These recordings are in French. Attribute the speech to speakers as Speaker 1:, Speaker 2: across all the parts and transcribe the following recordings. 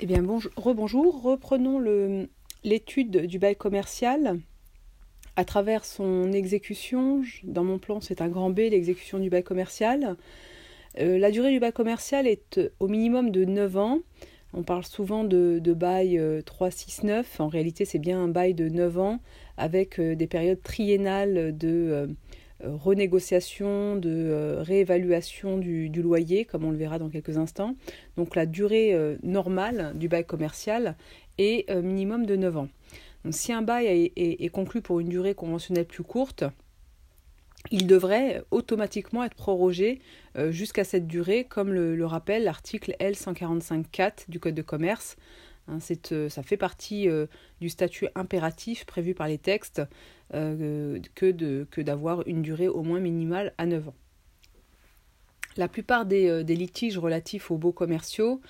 Speaker 1: Eh bien, bonjour, rebonjour. Reprenons l'étude du bail commercial à travers son exécution. Dans mon plan, c'est un grand B, l'exécution du bail commercial. Euh, la durée du bail commercial est euh, au minimum de 9 ans. On parle souvent de, bail 3, 6, 9. En réalité, c'est bien un bail de 9 ans avec euh, des périodes triennales de renégociation, de réévaluation du, loyer, comme on le verra dans quelques instants. Donc la durée normale du bail commercial est minimum de 9 ans. si un bail est conclu pour une durée conventionnelle plus courte, il devrait automatiquement être prorogé euh, jusqu'à cette durée, comme le, rappelle l'article L145.4 du Code de commerce. Hein, euh, ça fait partie euh, du statut impératif prévu par les textes que d'avoir une durée au moins minimale à 9 ans. La plupart des, litiges relatifs aux baux commerciaux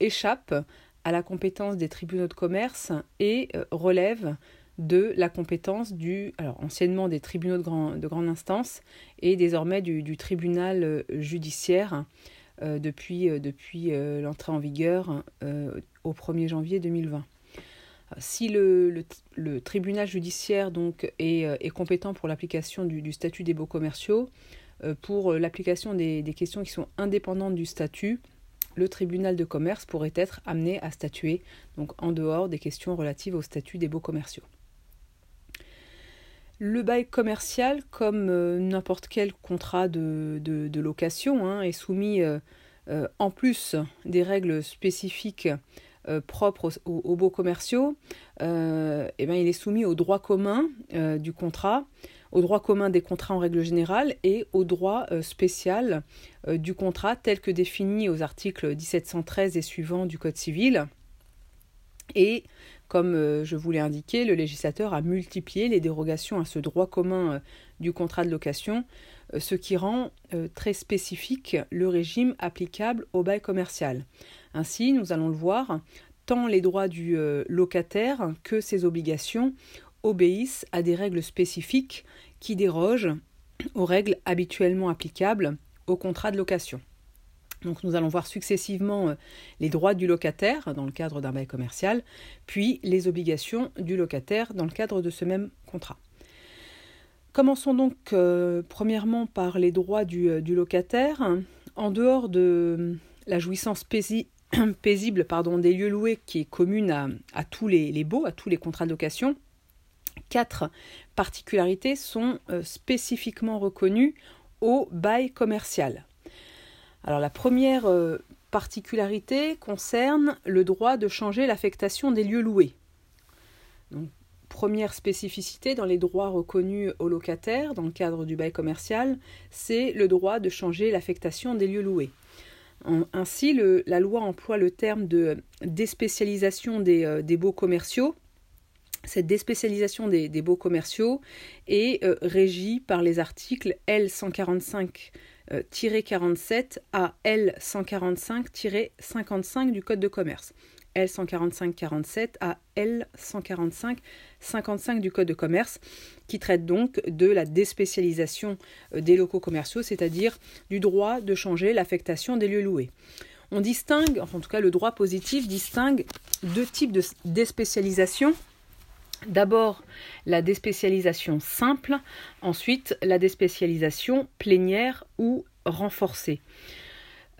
Speaker 1: échappent à la compétence des tribunaux de commerce et relèvent de la compétence du, alors anciennement des tribunaux de, de grande instance et désormais du, tribunal euh, judiciaire euh, euh, depuis l'entrée en vigueur au 1er janvier 2020. Si le, tribunal judiciaire donc est, compétent pour l'application du, statut des baux commerciaux, pour l'application des, des, questions qui sont indépendantes du statut, le tribunal de commerce pourrait être amené à statuer donc en dehors des questions relatives au statut des baux commerciaux. Le bail commercial, comme euh, n'importe quel contrat de, location, hein, est soumis, euh, euh, en plus des règles spécifiques propres aux, baux commerciaux, eh bien, il est soumis au droit commun du contrat, au droit commun des contrats en règle générale et au droit spécial du contrat tel que défini aux articles 1713 et suivants du Code civil. Et comme euh, je vous l'ai indiqué, le législateur a multiplié les dérogations à ce droit commun euh, du contrat de location, euh, ce qui rend très spécifique le régime applicable au bail commercial. Ainsi, nous allons le voir, tant les droits du locataire que ses obligations obéissent à des règles spécifiques qui dérogent aux règles habituellement applicables au contrat de location. Donc nous allons voir successivement euh, les droits du locataire dans le cadre d'un bail commercial, puis les obligations du locataire dans le cadre de ce même contrat. Commençons donc euh, premièrement par les droits du, euh, locataire. En dehors de la jouissance paisible pardon, des lieux loués qui est commune à, tous les, baux, à tous les contrats de location, quatre particularités sont spécifiquement reconnues au bail commercial. Alors la première euh, particularité concerne le droit de changer l'affectation des lieux loués. première spécificité dans les droits reconnus aux locataires dans le cadre du bail commercial, c'est le droit de changer l'affectation des lieux loués. Ainsi, la loi emploie le terme de déspécialisation des, euh, des baux commerciaux. Cette déspécialisation des, des baux commerciaux est euh, régie par les articles L145 47 à L145-55 du Code de commerce. L145-47 à L145-55 du Code de commerce, qui traite donc de la déspécialisation euh, des locaux commerciaux, c'est-à-dire du droit de changer l'affectation des lieux loués. On distingue, enfin en tout cas le droit positif distingue deux types de déspécialisation D'abord la déspécialisation simple, ensuite la déspécialisation plénière ou renforcée.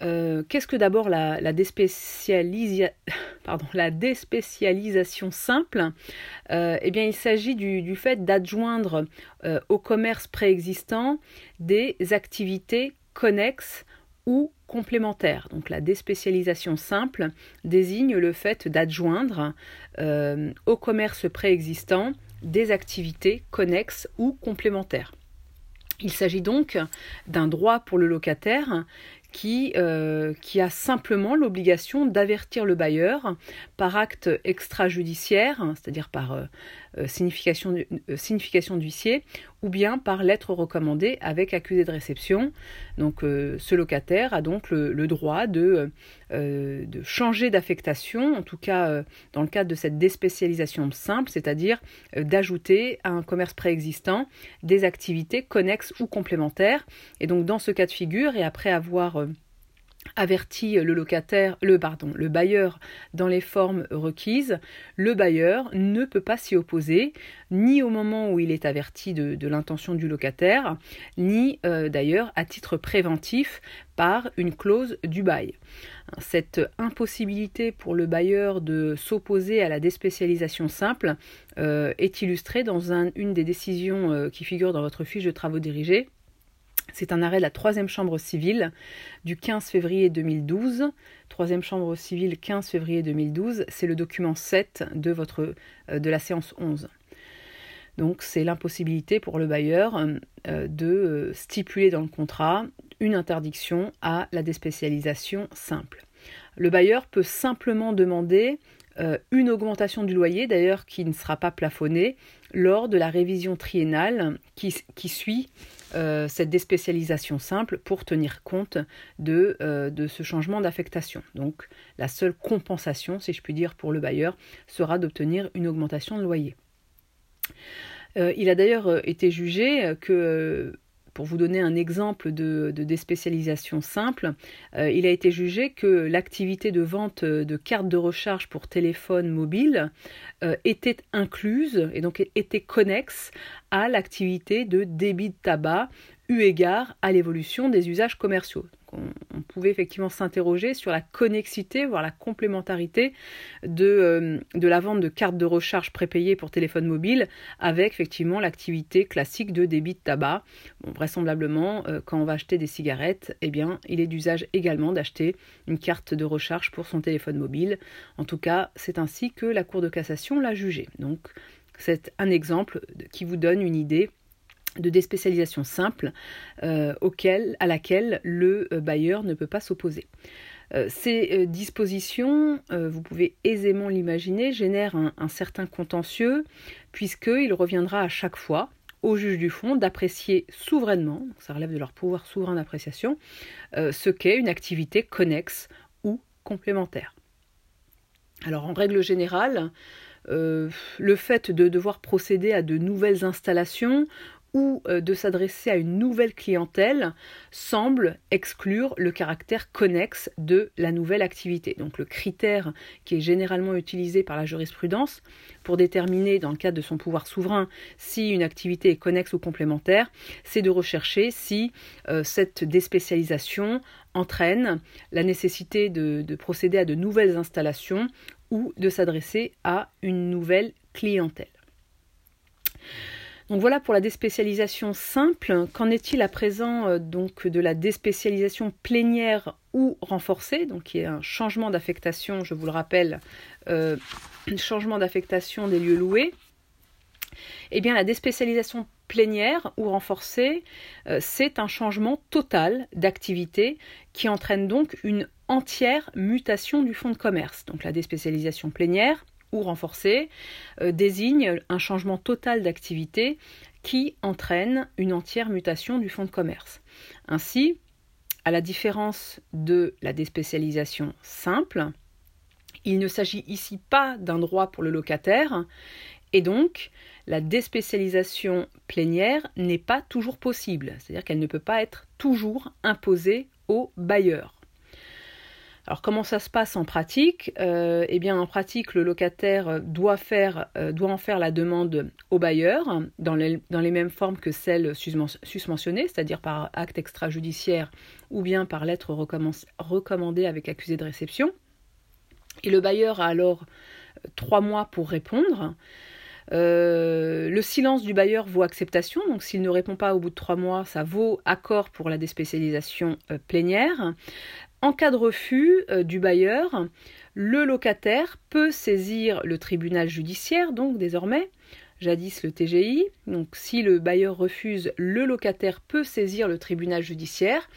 Speaker 1: Euh, qu'est-ce que d'abord la, déspécialisation simple euh, Eh bien, il s'agit du, fait d'adjoindre euh, au commerce préexistant des activités connexes ou complémentaires. Donc la déspécialisation simple désigne le fait d'adjoindre au commerce préexistant des activités connexes ou complémentaires. Il s'agit donc d'un droit pour le locataire qui, euh, qui a simplement l'obligation d'avertir le bailleur par acte extrajudiciaire, c'est-à-dire par euh, signification, signification d'huissier, ou bien par lettre recommandée avec accusé de réception. Donc ce locataire a donc le, droit de, de changer d'affectation, en tout cas dans le cadre de cette déspécialisation simple, c'est-à-dire d'ajouter à un commerce préexistant des activités connexes ou complémentaires. Et donc dans ce cas de figure, et après avoir avertit le locataire, le pardon, le bailleur dans les formes requises, le bailleur ne peut pas s'y opposer, ni au moment où il est averti de, l'intention du locataire, ni euh, d'ailleurs à titre préventif par une clause du bail. Cette impossibilité pour le bailleur de s'opposer à la déspécialisation simple euh, est illustrée dans une des décisions euh, qui figure dans votre fiche de travaux dirigés c'est un arrêt de la troisième chambre civile du 15 février 2012. Troisième chambre civile 15 février 2012, c'est le document 7 de, votre, euh, de la séance 11. Donc c'est l'impossibilité pour le bailleur euh, de euh, stipuler dans le contrat une interdiction à la déspécialisation simple. Le bailleur peut simplement demander une augmentation du loyer, d'ailleurs qui ne sera pas plafonnée, lors de la révision triennale qui suit euh, cette déspécialisation simple pour tenir compte de, euh, de ce changement d'affectation. Donc la seule compensation, si je puis dire, pour le bailleur sera d'obtenir une augmentation de loyer. Euh, il a d'ailleurs été jugé que pour vous donner un exemple de, déspécialisation simple, euh, il a été jugé que l'activité de vente de cartes de recharge pour téléphone mobile euh, était incluse et donc était connexe à l'activité de débit de tabac eu égard à l'évolution des usages commerciaux on, pouvait effectivement s'interroger sur la connexité, voire la complémentarité de, euh, de, la vente de cartes de recharge prépayées pour téléphone mobile avec effectivement l'activité classique de débit de tabac. vraisemblablement, euh, quand on va acheter des cigarettes, eh bien, il est d'usage également d'acheter une carte de recharge pour son téléphone mobile. En tout cas, c'est ainsi que la Cour de cassation l'a jugé. Donc, c'est un exemple qui vous donne une idée de déspécialisation simple euh, à laquelle le euh, bailleur ne peut pas s'opposer. Euh, ces dispositions, vous pouvez aisément l'imaginer, génèrent un, certain contentieux, puisqu'il reviendra à chaque fois au juge du fond d'apprécier souverainement, ça relève de leur pouvoir souverain d'appréciation, ce qu'est une activité connexe ou complémentaire. Alors en règle générale, le fait de devoir procéder à de nouvelles installations ou euh, de s'adresser à une nouvelle clientèle semble exclure le caractère connexe de la nouvelle activité. Donc le critère qui est généralement utilisé par la jurisprudence pour déterminer dans le cadre de son pouvoir souverain si une activité est connexe ou complémentaire, c'est de rechercher si euh, cette déspécialisation entraîne la nécessité de procéder à de nouvelles installations ou de s'adresser à une nouvelle clientèle. Donc voilà pour la déspécialisation simple. Qu'en est-il à présent euh, donc de la déspécialisation plénière ou renforcée, donc qui est un changement d'affectation, je vous le rappelle, euh, changement d'affectation des lieux loués? Eh bien, la déspécialisation plénière ou renforcée, euh, c'est un changement total d'activité qui entraîne donc une entière mutation du fonds de commerce. Donc la déspécialisation plénière, ou renforcée euh, désigne un changement total d'activité qui entraîne une entière mutation du fonds de commerce. Ainsi, à la différence de la déspécialisation simple, il ne s'agit ici pas d'un droit pour le locataire et donc la déspécialisation plénière n'est pas toujours possible, c'est-à-dire qu'elle ne peut pas être toujours imposée au bailleur. Alors comment ça se passe en pratique? Euh, Eh bien en pratique, le locataire doit, faire, euh, doit en faire la demande au bailleur dans les, mêmes formes que celles susmentionnées, c'est-à-dire par acte extrajudiciaire ou bien par lettre recommandée avec accusé de réception. Et le bailleur a alors euh, trois mois pour répondre. le silence du bailleur vaut acceptation, donc s'il ne répond pas au bout de trois mois, ça vaut accord pour la déspécialisation plénière. En cas de refus du bailleur, le locataire peut saisir le tribunal judiciaire, donc désormais, jadis le TGI. Donc si le bailleur refuse, le locataire peut saisir le tribunal judiciaire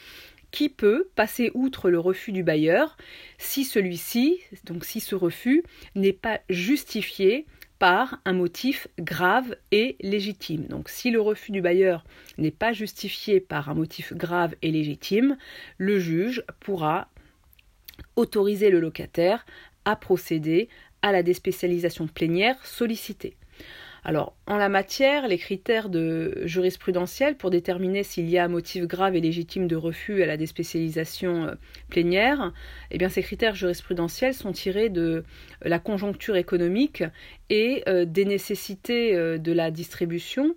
Speaker 1: qui peut passer outre le refus du bailleur si celui-ci, donc si ce refus n'est pas justifié par un motif grave et légitime. Donc si le refus du bailleur n'est pas justifié par un motif grave et légitime, le juge pourra autoriser le locataire à procéder à la déspécialisation plénière sollicitée. Alors, en la matière, les critères de jurisprudentiels pour déterminer s'il y a un motif grave et légitime de refus à la déspécialisation euh, plénière, eh bien, ces critères jurisprudentiels sont tirés de la conjoncture économique et euh, des nécessités euh, de la distribution.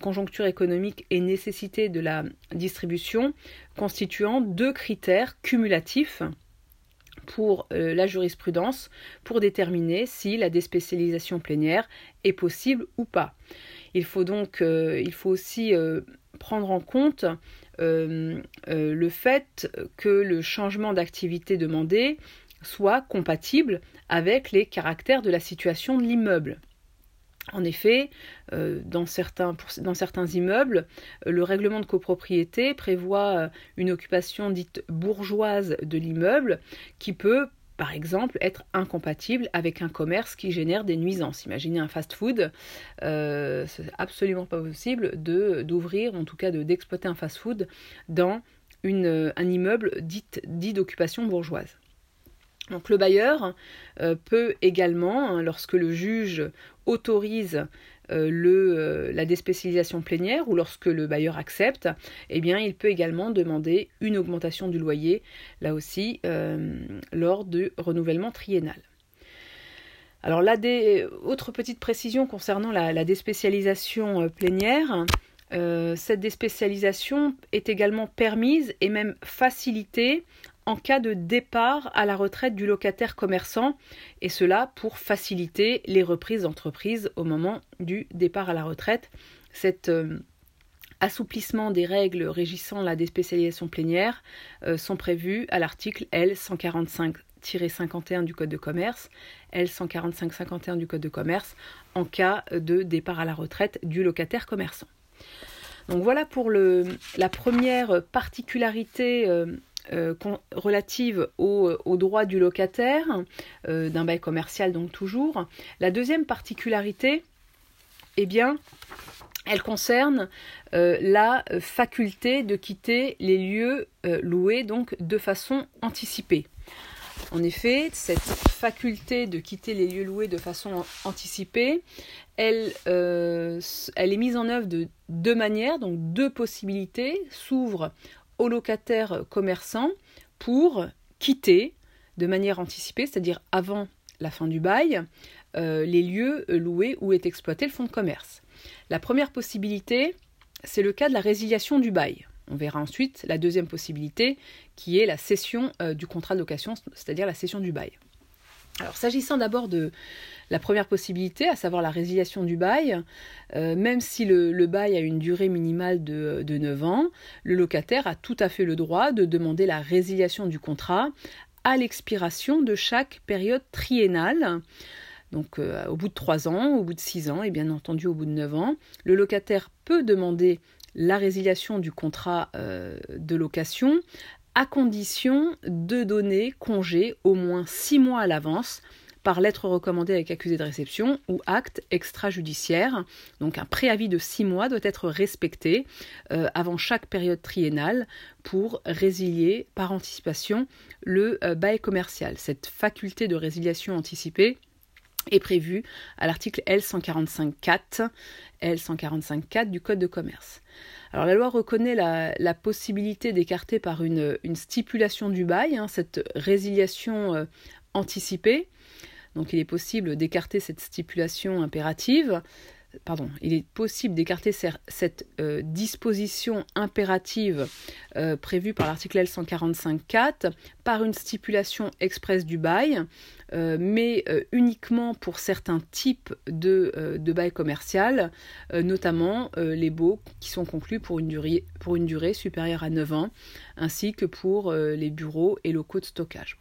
Speaker 1: conjoncture économique et nécessité de la distribution constituant deux critères cumulatifs pour euh, la jurisprudence pour déterminer si la déspécialisation plénière est possible ou pas. Il faut donc euh, il faut aussi euh, prendre en compte le fait que le changement d'activité demandé soit compatible avec les caractères de la situation de l'immeuble. En effet, euh, dans, certains, immeubles, euh, le règlement de copropriété prévoit euh, une occupation dite bourgeoise de l'immeuble qui peut, par exemple, être incompatible avec un commerce qui génère des nuisances. Imaginez un fast-food, euh, c'est absolument pas possible d'ouvrir, en tout cas d'exploiter un fast-food dans un immeuble dit d'occupation bourgeoise. Donc le bailleur peut également, hein, lorsque le juge autorise euh, le, euh, la déspécialisation plénière ou lorsque le bailleur accepte, eh bien, il peut également demander une augmentation du loyer, là aussi, euh, lors du renouvellement triennal. Alors là, des autres petites précisions concernant la, la plénière. cette déspécialisation est également permise et même facilitée en cas de départ à la retraite du locataire commerçant, et cela pour faciliter les reprises d'entreprise au moment du départ à la retraite. Cet euh, assouplissement des règles régissant la déspécialisation plénière euh, sont prévus à l'article L145-51 du Code de commerce, L145-51 du Code de commerce, en cas de départ à la retraite du locataire commerçant. Donc voilà pour la première particularité euh, euh, relative au, au, droit du locataire, euh, d'un bail commercial donc toujours. La deuxième particularité, eh bien, elle concerne euh, la faculté de quitter les lieux loués donc de façon anticipée. En effet, cette faculté de quitter les lieux loués de façon anticipée, elle, elle est mise en œuvre de deux manières, donc deux possibilités s'ouvrent aux locataires commerçants pour quitter de manière anticipée, c'est-à-dire avant la fin du bail, euh, les lieux loués où est exploité le fonds de commerce. La première possibilité, c'est le cas de la résiliation du bail. On verra ensuite la deuxième possibilité, qui est la cession euh, du contrat de location, c'est-à-dire la cession du bail. Alors s'agissant d'abord de la première possibilité, à savoir la résiliation du bail, euh, même si le, bail a une durée minimale de, de 9 ans, le locataire a tout à fait le droit de demander la résiliation du contrat à l'expiration de chaque période triennale. Donc euh, au bout de 3 ans, au bout de 6 ans et bien entendu au bout de 9 ans, le locataire peut demander la résiliation du contrat euh, de location à condition de donner congé au moins six mois à l'avance par lettre recommandée avec accusé de réception ou acte extrajudiciaire. Donc un préavis de six mois doit être respecté euh, avant chaque période triennale pour résilier par anticipation le euh, bail commercial. Cette faculté de résiliation anticipée est prévue à l'article L145.4 L145.4 du Code de commerce. Alors la loi reconnaît la, possibilité d'écarter par une, stipulation du bail hein, cette résiliation euh, anticipée. Donc il est possible d'écarter cette stipulation impérative pardon, il est possible d'écarter cette euh, disposition impérative euh, prévue par l'article L145.4 par une stipulation expresse du bail, mais uniquement pour certains types de, de bail commercial, notamment les baux qui sont conclus pour une, durée, pour une durée supérieure à 9 ans, ainsi que pour les bureaux et locaux de stockage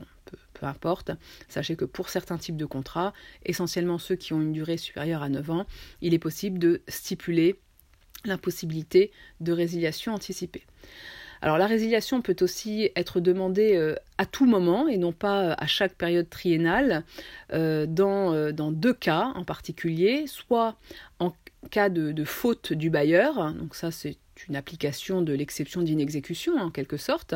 Speaker 1: peu importe. Sachez que pour certains types de contrats, essentiellement ceux qui ont une durée supérieure à 9 ans, il est possible de stipuler l'impossibilité de résiliation anticipée. Alors la résiliation peut aussi être demandée euh, à tout moment et non pas euh, à chaque période triennale. Euh, dans, deux cas en particulier, soit en cas de, de faute du bailleur, donc ça c'est une application de l'exception d'inexécution en quelque sorte.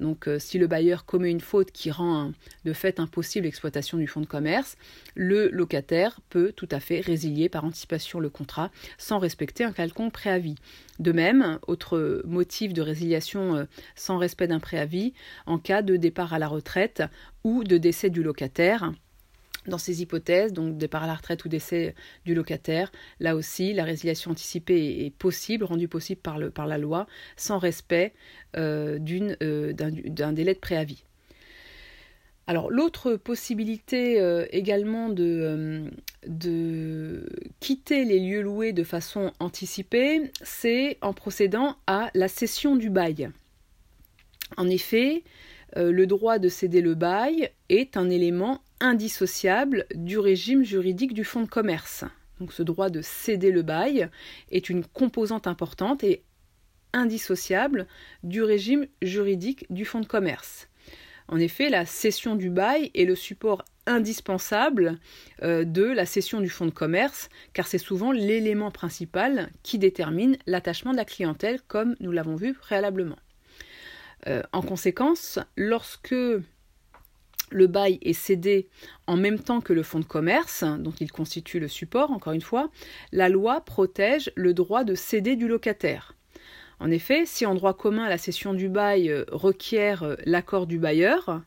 Speaker 1: Donc euh, si le bailleur commet une faute qui rend de fait impossible l'exploitation du fonds de commerce, le locataire peut tout à fait résilier par anticipation le contrat sans respecter un quelconque préavis. De même, autre motif de résiliation euh, sans respect d'un préavis en cas de départ à la retraite ou de décès du locataire. Dans ces hypothèses, donc départ à la retraite ou décès du locataire, là aussi, la résiliation anticipée est possible, rendue possible par, la loi, sans respect euh, euh, d'un délai de préavis. Alors l'autre possibilité euh, également de, de, quitter les lieux loués de façon anticipée, c'est en procédant à la cession du bail. En effet, le droit de céder le bail est un élément indissociable du régime juridique du fonds de commerce. Donc ce droit de céder le bail est une composante importante et indissociable du régime juridique du fonds de commerce. En effet, la cession du bail est le support indispensable euh, de la cession du fonds de commerce, car c'est souvent l'élément principal qui détermine l'attachement de la clientèle, comme nous l'avons vu préalablement. Euh, en conséquence, lorsque le bail est cédé en même temps que le fonds de commerce, dont il constitue le support, encore une fois, la loi protège le droit de céder du locataire. En effet, si en droit commun la cession du bail requiert euh, l'accord du bailleur,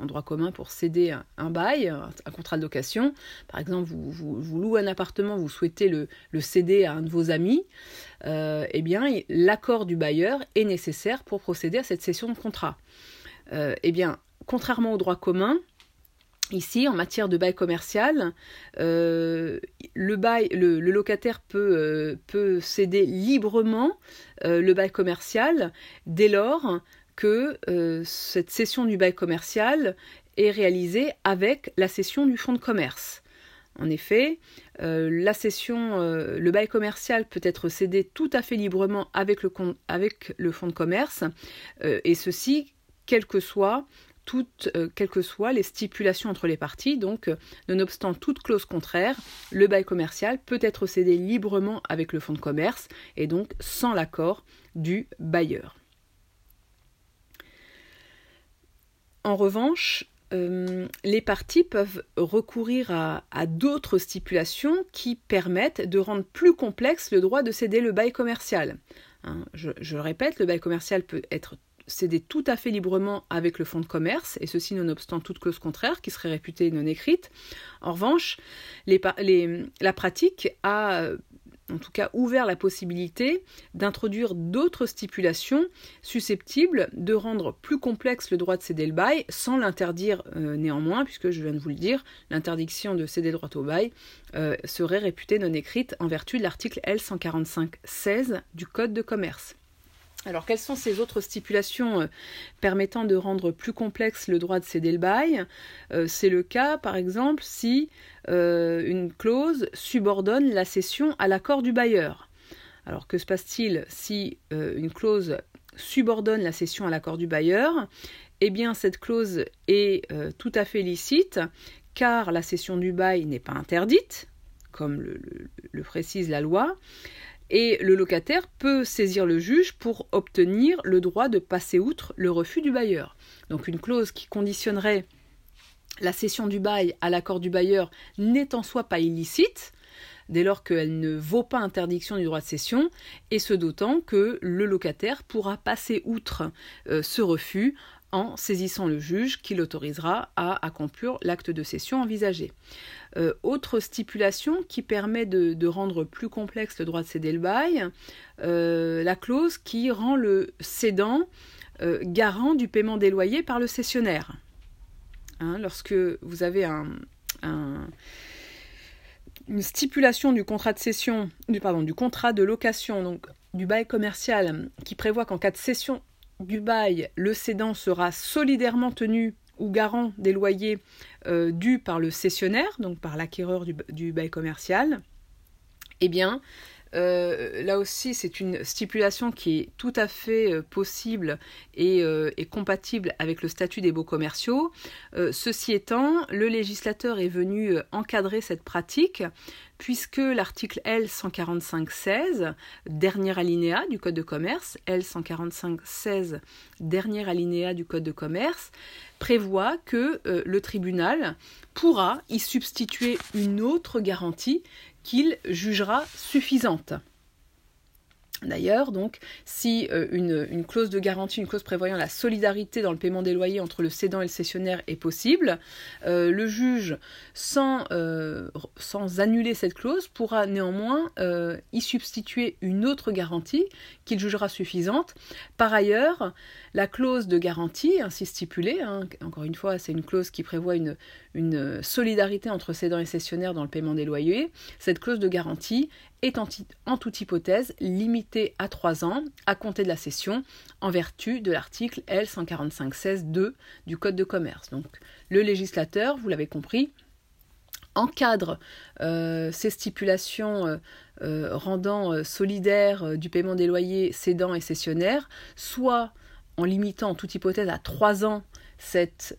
Speaker 1: en droit commun pour céder un, bail, un, contrat de location, par exemple vous, louez un appartement, vous souhaitez le, céder à un de vos amis, euh, eh bien l'accord du bailleur est nécessaire pour procéder à cette cession de contrat. eh bien, contrairement au droit commun, Ici, en matière de bail commercial, euh, le, bail, le, locataire peut, euh, céder librement euh, le bail commercial dès lors que cette cession du bail commercial est réalisée avec la cession du fonds de commerce. En effet, la cession, le bail commercial peut être cédé tout à fait librement avec le, fonds de commerce, et ceci euh, quelles que soient les stipulations entre les parties. Donc, euh, nonobstant toute clause contraire, le bail commercial peut être cédé librement avec le fonds de commerce et donc sans l'accord du bailleur. En revanche, euh, les parties peuvent recourir à, d'autres stipulations qui permettent de rendre plus complexe le droit de céder le bail commercial. Hein, je, le répète, le bail commercial peut être céder tout à fait librement avec le fonds de commerce, et ceci nonobstant toute cause contraire qui serait réputée non écrite. En revanche, la pratique a en tout cas ouvert la possibilité d'introduire d'autres stipulations susceptibles de rendre plus complexe le droit de céder le bail sans l'interdire euh, néanmoins, puisque je viens de vous le dire, l'interdiction de céder droit au bail euh, serait réputée non écrite en vertu de l'article L145-16 du Code de commerce. Alors, quelles sont ces autres stipulations euh, permettant de rendre plus complexe le droit de céder le bail? Euh, C'est le cas, par exemple, si euh, une clause subordonne la cession à l'accord du bailleur. Alors, que se passe-t-il si une clause subordonne la cession à l'accord du bailleur? Eh bien, cette clause est tout à fait licite, car la cession du bail n'est pas interdite, comme le précise la loi et le locataire peut saisir le juge pour obtenir le droit de passer outre le refus du bailleur. Donc une clause qui conditionnerait la cession du bail à l'accord du bailleur n'est en soi pas illicite, dès lors qu'elle ne vaut pas interdiction du droit de cession, et ce d'autant que le locataire pourra passer outre euh, ce refus en saisissant le juge qui l'autorisera à accomplir l'acte de cession envisagé. Euh, autre stipulation qui permet de, rendre plus complexe le droit de céder le bail, euh, la clause qui rend le cédant euh, garant du paiement des loyers par le cessionnaire. Hein, lorsque vous avez une stipulation du contrat de cession, du, pardon, du contrat de location, donc du bail commercial, qui prévoit qu'en cas de cession du bail, le cédant sera solidairement tenu ou garant des loyers euh, dus par le cessionnaire, donc par l'acquéreur du, bail commercial, eh bien, euh, là aussi, c'est une stipulation qui est tout à fait euh, possible et, compatible avec le statut des beaux commerciaux. ceci étant, le législateur est venu encadrer cette pratique puisque l'article L145-16, dernier alinéa du Code de commerce, L145-16, dernier alinéa du Code de commerce, prévoit que le tribunal pourra y substituer une autre garantie qu'il jugera suffisante. D'ailleurs, donc, si euh, une, clause de garantie, une clause prévoyant la solidarité dans le paiement des loyers entre le cédant et le cessionnaire est possible, euh, le juge, euh, sans, annuler cette clause, pourra néanmoins y substituer une autre garantie qu'il jugera suffisante. Par ailleurs, la clause de garantie, ainsi stipulée, hein, encore une fois, c'est une clause qui prévoit une, solidarité entre cédant et cessionnaire dans le paiement des loyers. Cette clause de garantie est en, toute hypothèse limitée à 3 ans à compter de la cession en vertu de l'article L145-16-2 du Code de commerce. Donc le législateur, vous l'avez compris, encadre euh, ces stipulations euh, euh, rendant solidaire du paiement des loyers cédants et cessionnaires, soit en limitant en toute hypothèse à 3 ans cette,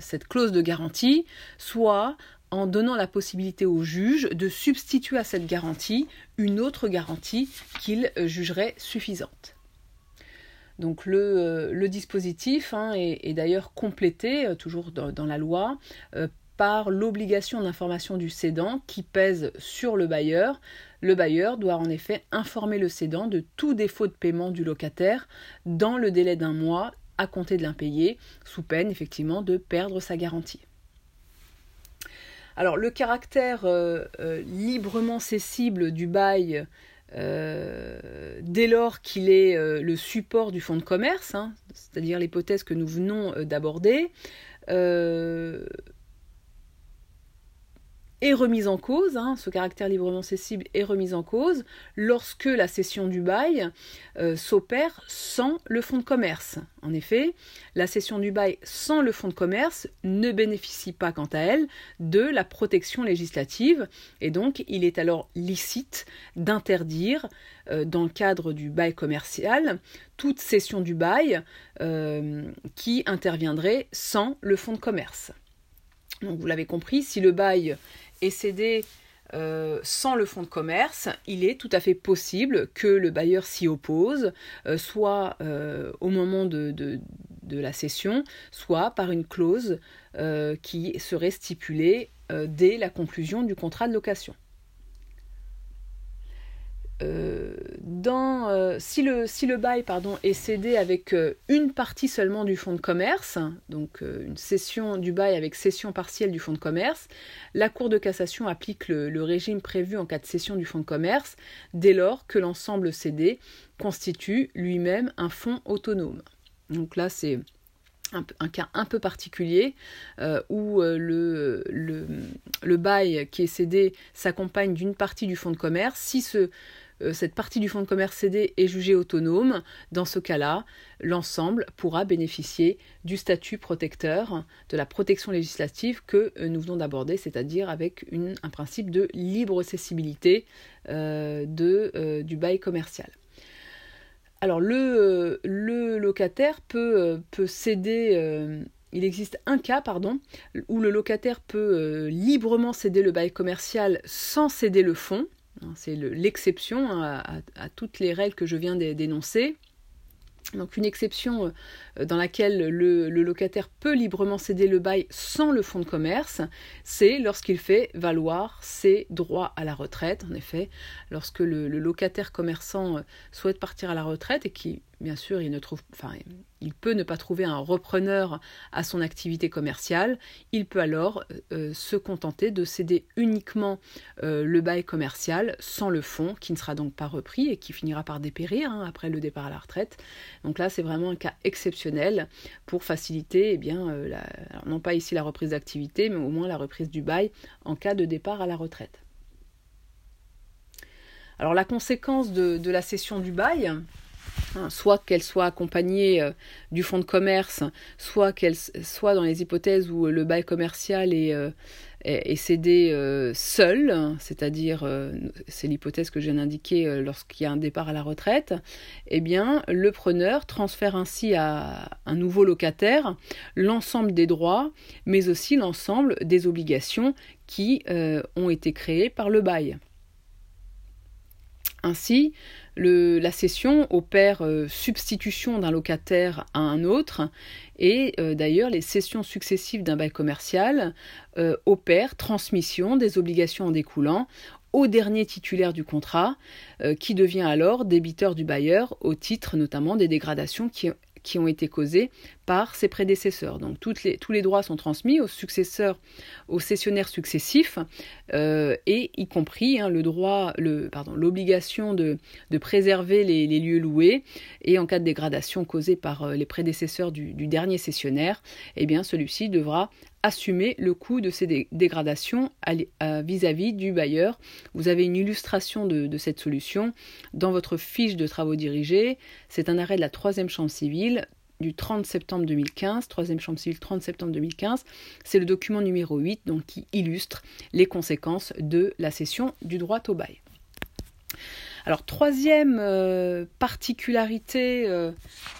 Speaker 1: cette clause de garantie, soit en donnant la possibilité au juge de substituer à cette garantie une autre garantie qu'il euh, jugerait suffisante. Donc le, euh, dispositif hein, est, d'ailleurs complété, euh, toujours dans, la loi, par l'obligation d'information du cédant qui pèse sur le bailleur. Le bailleur doit en effet informer le cédant de tout défaut de paiement du locataire dans le délai d'un mois à compter de l'impayé, sous peine effectivement de perdre sa garantie. Alors le caractère euh, euh, librement cessible du bail, euh, dès lors qu'il est le support du fonds de commerce, hein, c'est-à-dire l'hypothèse que nous venons d'aborder, est remise en cause, hein, ce caractère librement cessible est remis en cause lorsque la cession du bail euh, s'opère sans le fonds de commerce. En effet, la cession du bail sans le fonds de commerce ne bénéficie pas quant à elle de la protection législative et donc il est alors licite d'interdire euh, dans le cadre du bail commercial toute cession du bail euh, qui interviendrait sans le fonds de commerce. Donc vous l'avez compris, si le bail est cédé euh, sans le fonds de commerce, il est tout à fait possible que le bailleur s'y oppose, euh, soit euh, au moment de, de, la cession, soit par une clause qui serait stipulée dès la conclusion du contrat de location. Euh, euh, si, le, si le bail pardon, est cédé avec euh, une partie seulement du fonds de commerce, donc une cession du bail avec cession partielle du fonds de commerce, la Cour de cassation applique le, régime prévu en cas de cession du fonds de commerce dès lors que l'ensemble cédé constitue lui-même un fonds autonome. Donc là, c'est un, cas un peu particulier où le, le, le, bail qui est cédé s'accompagne d'une partie du fonds de commerce. Si ce, cette partie du fonds de commerce cédé est jugée autonome, dans ce cas-là, l'ensemble pourra bénéficier du statut protecteur, de la protection législative que euh, nous venons d'aborder, c'est-à-dire avec un principe de libre cessibilité euh, du bail commercial. Alors le, locataire peut, céder il existe un cas, pardon, où le locataire peut librement céder le bail commercial sans céder le fonds. Hein, c'est l'exception à, toutes les règles que je viens d'énoncer. Donc une exception euh, dans laquelle le, locataire peut librement céder le bail sans le fonds de commerce, c'est lorsqu'il fait valoir ses droits à la retraite. En effet, lorsque le, le locataire commerçant euh, souhaite partir à la retraite et qui bien sûr, il ne trouve, enfin, il peut ne pas trouver un repreneur à son activité commerciale. Il peut alors euh, se contenter de céder uniquement euh, le bail commercial sans le fonds, qui ne sera donc pas repris et qui finira par dépérir hein, après le départ à la retraite. Donc là, c'est vraiment un cas exceptionnel pour faciliter, eh bien, euh, non pas ici la reprise d'activité, mais au moins la reprise du bail en cas de départ à la retraite. Alors la conséquence de la cession du bail, Hein, soit qu'elle soit accompagnée euh, du fonds de commerce, soit qu'elle soit dans les hypothèses où le bail commercial est, euh, cédé euh, seul, c'est-à-dire c'est l'hypothèse que je viens d'indiquer lorsqu'il y a un départ à la retraite, eh bien le preneur transfère ainsi à un nouveau locataire l'ensemble des droits, mais aussi l'ensemble des obligations qui ont été créées par le bail. Ainsi, la cession opère euh, substitution d'un locataire à un autre et euh, d'ailleurs les cessions successives d'un bail commercial euh, opèrent transmission des obligations en découlant au dernier titulaire du contrat, qui devient alors débiteur du bailleur au titre notamment des dégradations qui, ont été causés par ses prédécesseurs. Donc tous les droits sont transmis aux successeurs, aux cessionnaires successifs, euh, et y compris hein, le droit, l'obligation de, préserver les, lieux loués, et en cas de dégradation causée par euh, les prédécesseurs du, dernier cessionnaire, eh bien celui-ci devra assumer le coût de ces dégradations vis-à-vis du bailleur. Vous avez une illustration de, cette solution dans votre fiche de travaux dirigés. C'est un arrêt de la troisième chambre civile du 30 septembre 2015, troisième chambre civile 30 septembre 2015. C'est le document numéro 8 donc, qui illustre les conséquences de la cession du droit au bail. Alors, troisième euh, particularité euh,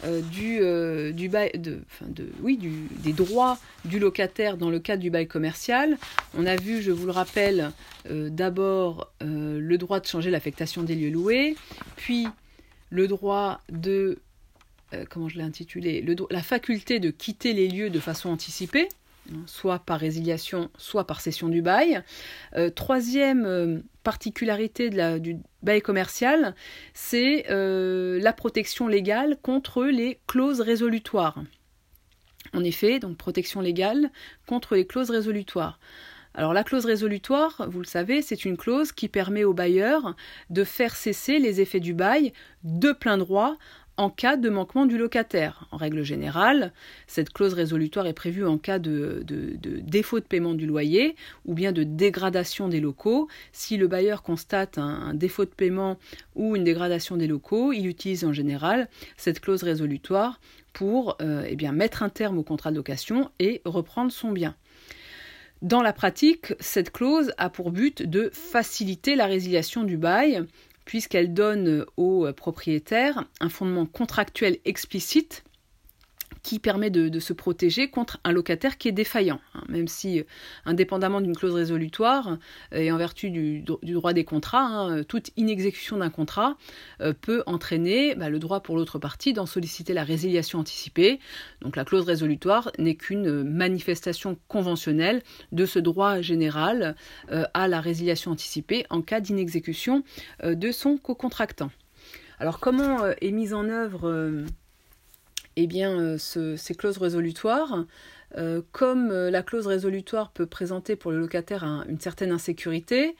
Speaker 1: euh, du, du bail, de, de, oui, du, des droits du locataire dans le cadre du bail commercial, on a vu, je vous le rappelle, d'abord le droit de changer l'affectation des lieux loués, puis le droit de, comment je l'ai intitulé, la faculté de quitter les lieux de façon anticipée, Hein, soit par résiliation, soit par cession du bail. Euh, troisième euh, particularité du bail commercial, c'est euh, la protection légale contre les clauses résolutoires. En effet, donc protection légale contre les clauses résolutoires. Alors la clause résolutoire, vous le savez, c'est une clause qui permet au bailleur de faire cesser les effets du bail de plein droit en cas de manquement du locataire. En règle générale, cette clause résolutoire est prévue en cas de, défaut de paiement du loyer ou bien de dégradation des locaux. Si le bailleur constate un, défaut de paiement ou une dégradation des locaux, il utilise en général cette clause résolutoire pour euh, eh mettre un terme au contrat de location et reprendre son bien. Dans la pratique, cette clause a pour but de faciliter la résiliation du bail puisqu'elle donne aux propriétaires un fondement contractuel explicite qui permet de, se protéger contre un locataire qui est défaillant. Hein. même si, euh, indépendamment d'une clause résolutoire euh, et en vertu du, droit des contrats, hein, toute inexécution d'un contrat euh, peut entraîner bah, le droit pour l'autre partie d'en solliciter la résiliation anticipée. Donc la clause résolutoire n'est qu'une manifestation conventionnelle de ce droit général à la résiliation anticipée en cas d'inexécution de son co-contractant. Alors comment est mise en œuvre eh bien, euh, ces clauses résolutoires, euh, comme euh, la clause résolutoire peut présenter pour le locataire une certaine insécurité,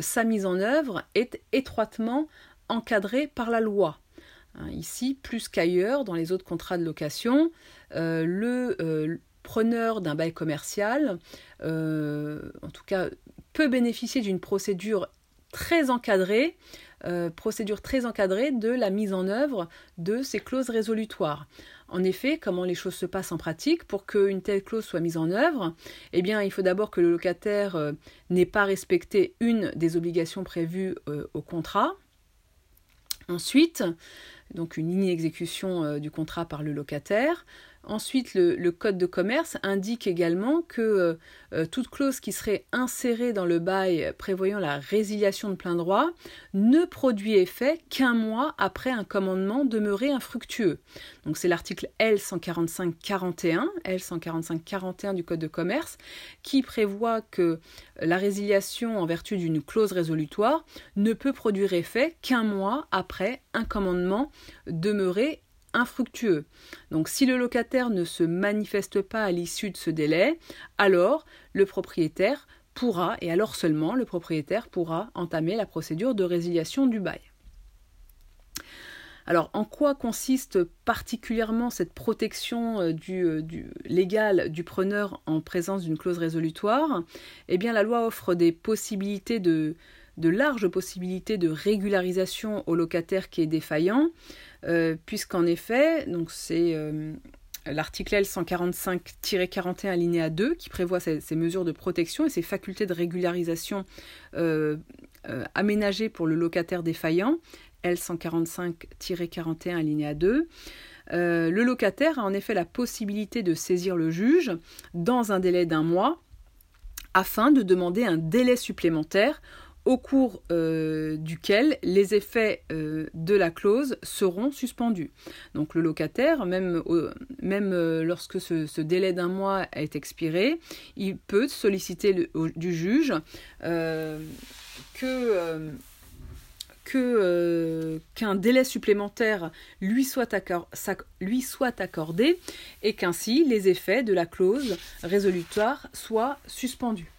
Speaker 1: sa mise en œuvre est étroitement encadrée par la loi. Hein, ici, plus qu'ailleurs, dans les autres contrats de location, le preneur d'un bail commercial, en tout cas, peut bénéficier d'une procédure très encadrée, procédure très encadrée de la mise en œuvre de ces clauses résolutoires. En effet, comment les choses se passent en pratique pour qu'une telle clause soit mise en œuvre Eh bien, il faut d'abord que le locataire euh, n'ait pas respecté une des obligations prévues euh, au contrat. Ensuite, donc une inexécution euh, du contrat par le locataire. Ensuite, le, Code de commerce indique également que euh, euh, toute clause qui serait insérée dans le bail prévoyant la résiliation de plein droit ne produit effet qu'un mois après un commandement demeuré infructueux. Donc c'est l'article L145-41, L145-41 du Code de commerce, qui prévoit que la résiliation en vertu d'une clause résolutoire ne peut produire effet qu'un mois après un commandement demeuré infructueux. Donc si le locataire ne se manifeste pas à l'issue de ce délai, alors le propriétaire pourra, et alors seulement le propriétaire pourra entamer la procédure de résiliation du bail. Alors, en quoi consiste particulièrement cette protection euh, euh, légale du preneur en présence d'une clause résolutoire? Eh bien, la loi offre des possibilités de, de larges possibilités de régularisation au locataire qui est défaillant, puisqu'en effet, donc c'est l'article L145-41 alinéa 2 qui prévoit ces, mesures de protection et ces facultés de régularisation euh, euh, aménagées pour le locataire défaillant, L145-41 alinéa 2. Euh, le locataire a en effet la possibilité de saisir le juge dans un délai d'un mois afin de demander un délai supplémentaire au cours euh, duquel les effets euh, de la clause seront suspendus. Donc le locataire, même, euh, lorsque ce, délai d'un mois est expiré, il peut solliciter du juge que qu'un délai supplémentaire lui soit accordé et qu'ainsi les effets de la clause résolutoire soient suspendus.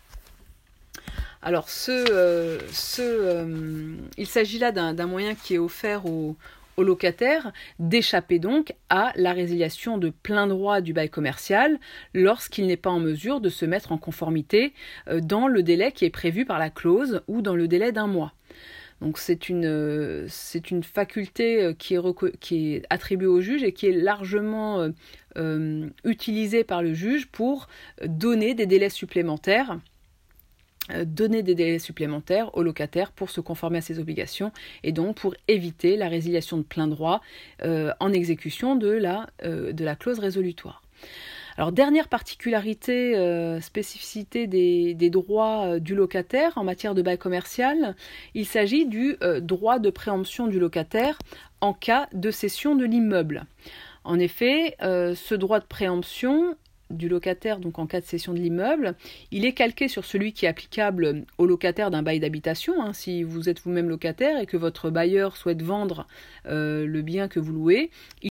Speaker 1: Alors, ce, euh, euh, il s'agit là d'un moyen qui est offert aux, locataires d'échapper donc à la résiliation de plein droit du bail commercial lorsqu'il n'est pas en mesure de se mettre en conformité euh, dans le délai qui est prévu par la clause ou dans le délai d'un mois. Donc c'est une, faculté qui est, attribuée au juge et qui est largement utilisée par le juge pour donner des délais supplémentaires donner des délais supplémentaires aux locataires pour se conformer à ses obligations et donc pour éviter la résiliation de plein droit euh, en exécution de la, euh, de la clause résolutoire. Alors dernière particularité, spécificité des, des droits du locataire en matière de bail commercial, il s'agit du droit de préemption du locataire en cas de cession de l'immeuble. En effet, ce droit de préemption du locataire, donc en cas de cession de l'immeuble, il est calqué sur celui qui est applicable au locataire d'un bail d'habitation. Hein. si vous êtes vous-même locataire et que votre bailleur souhaite vendre euh, le bien que vous louez,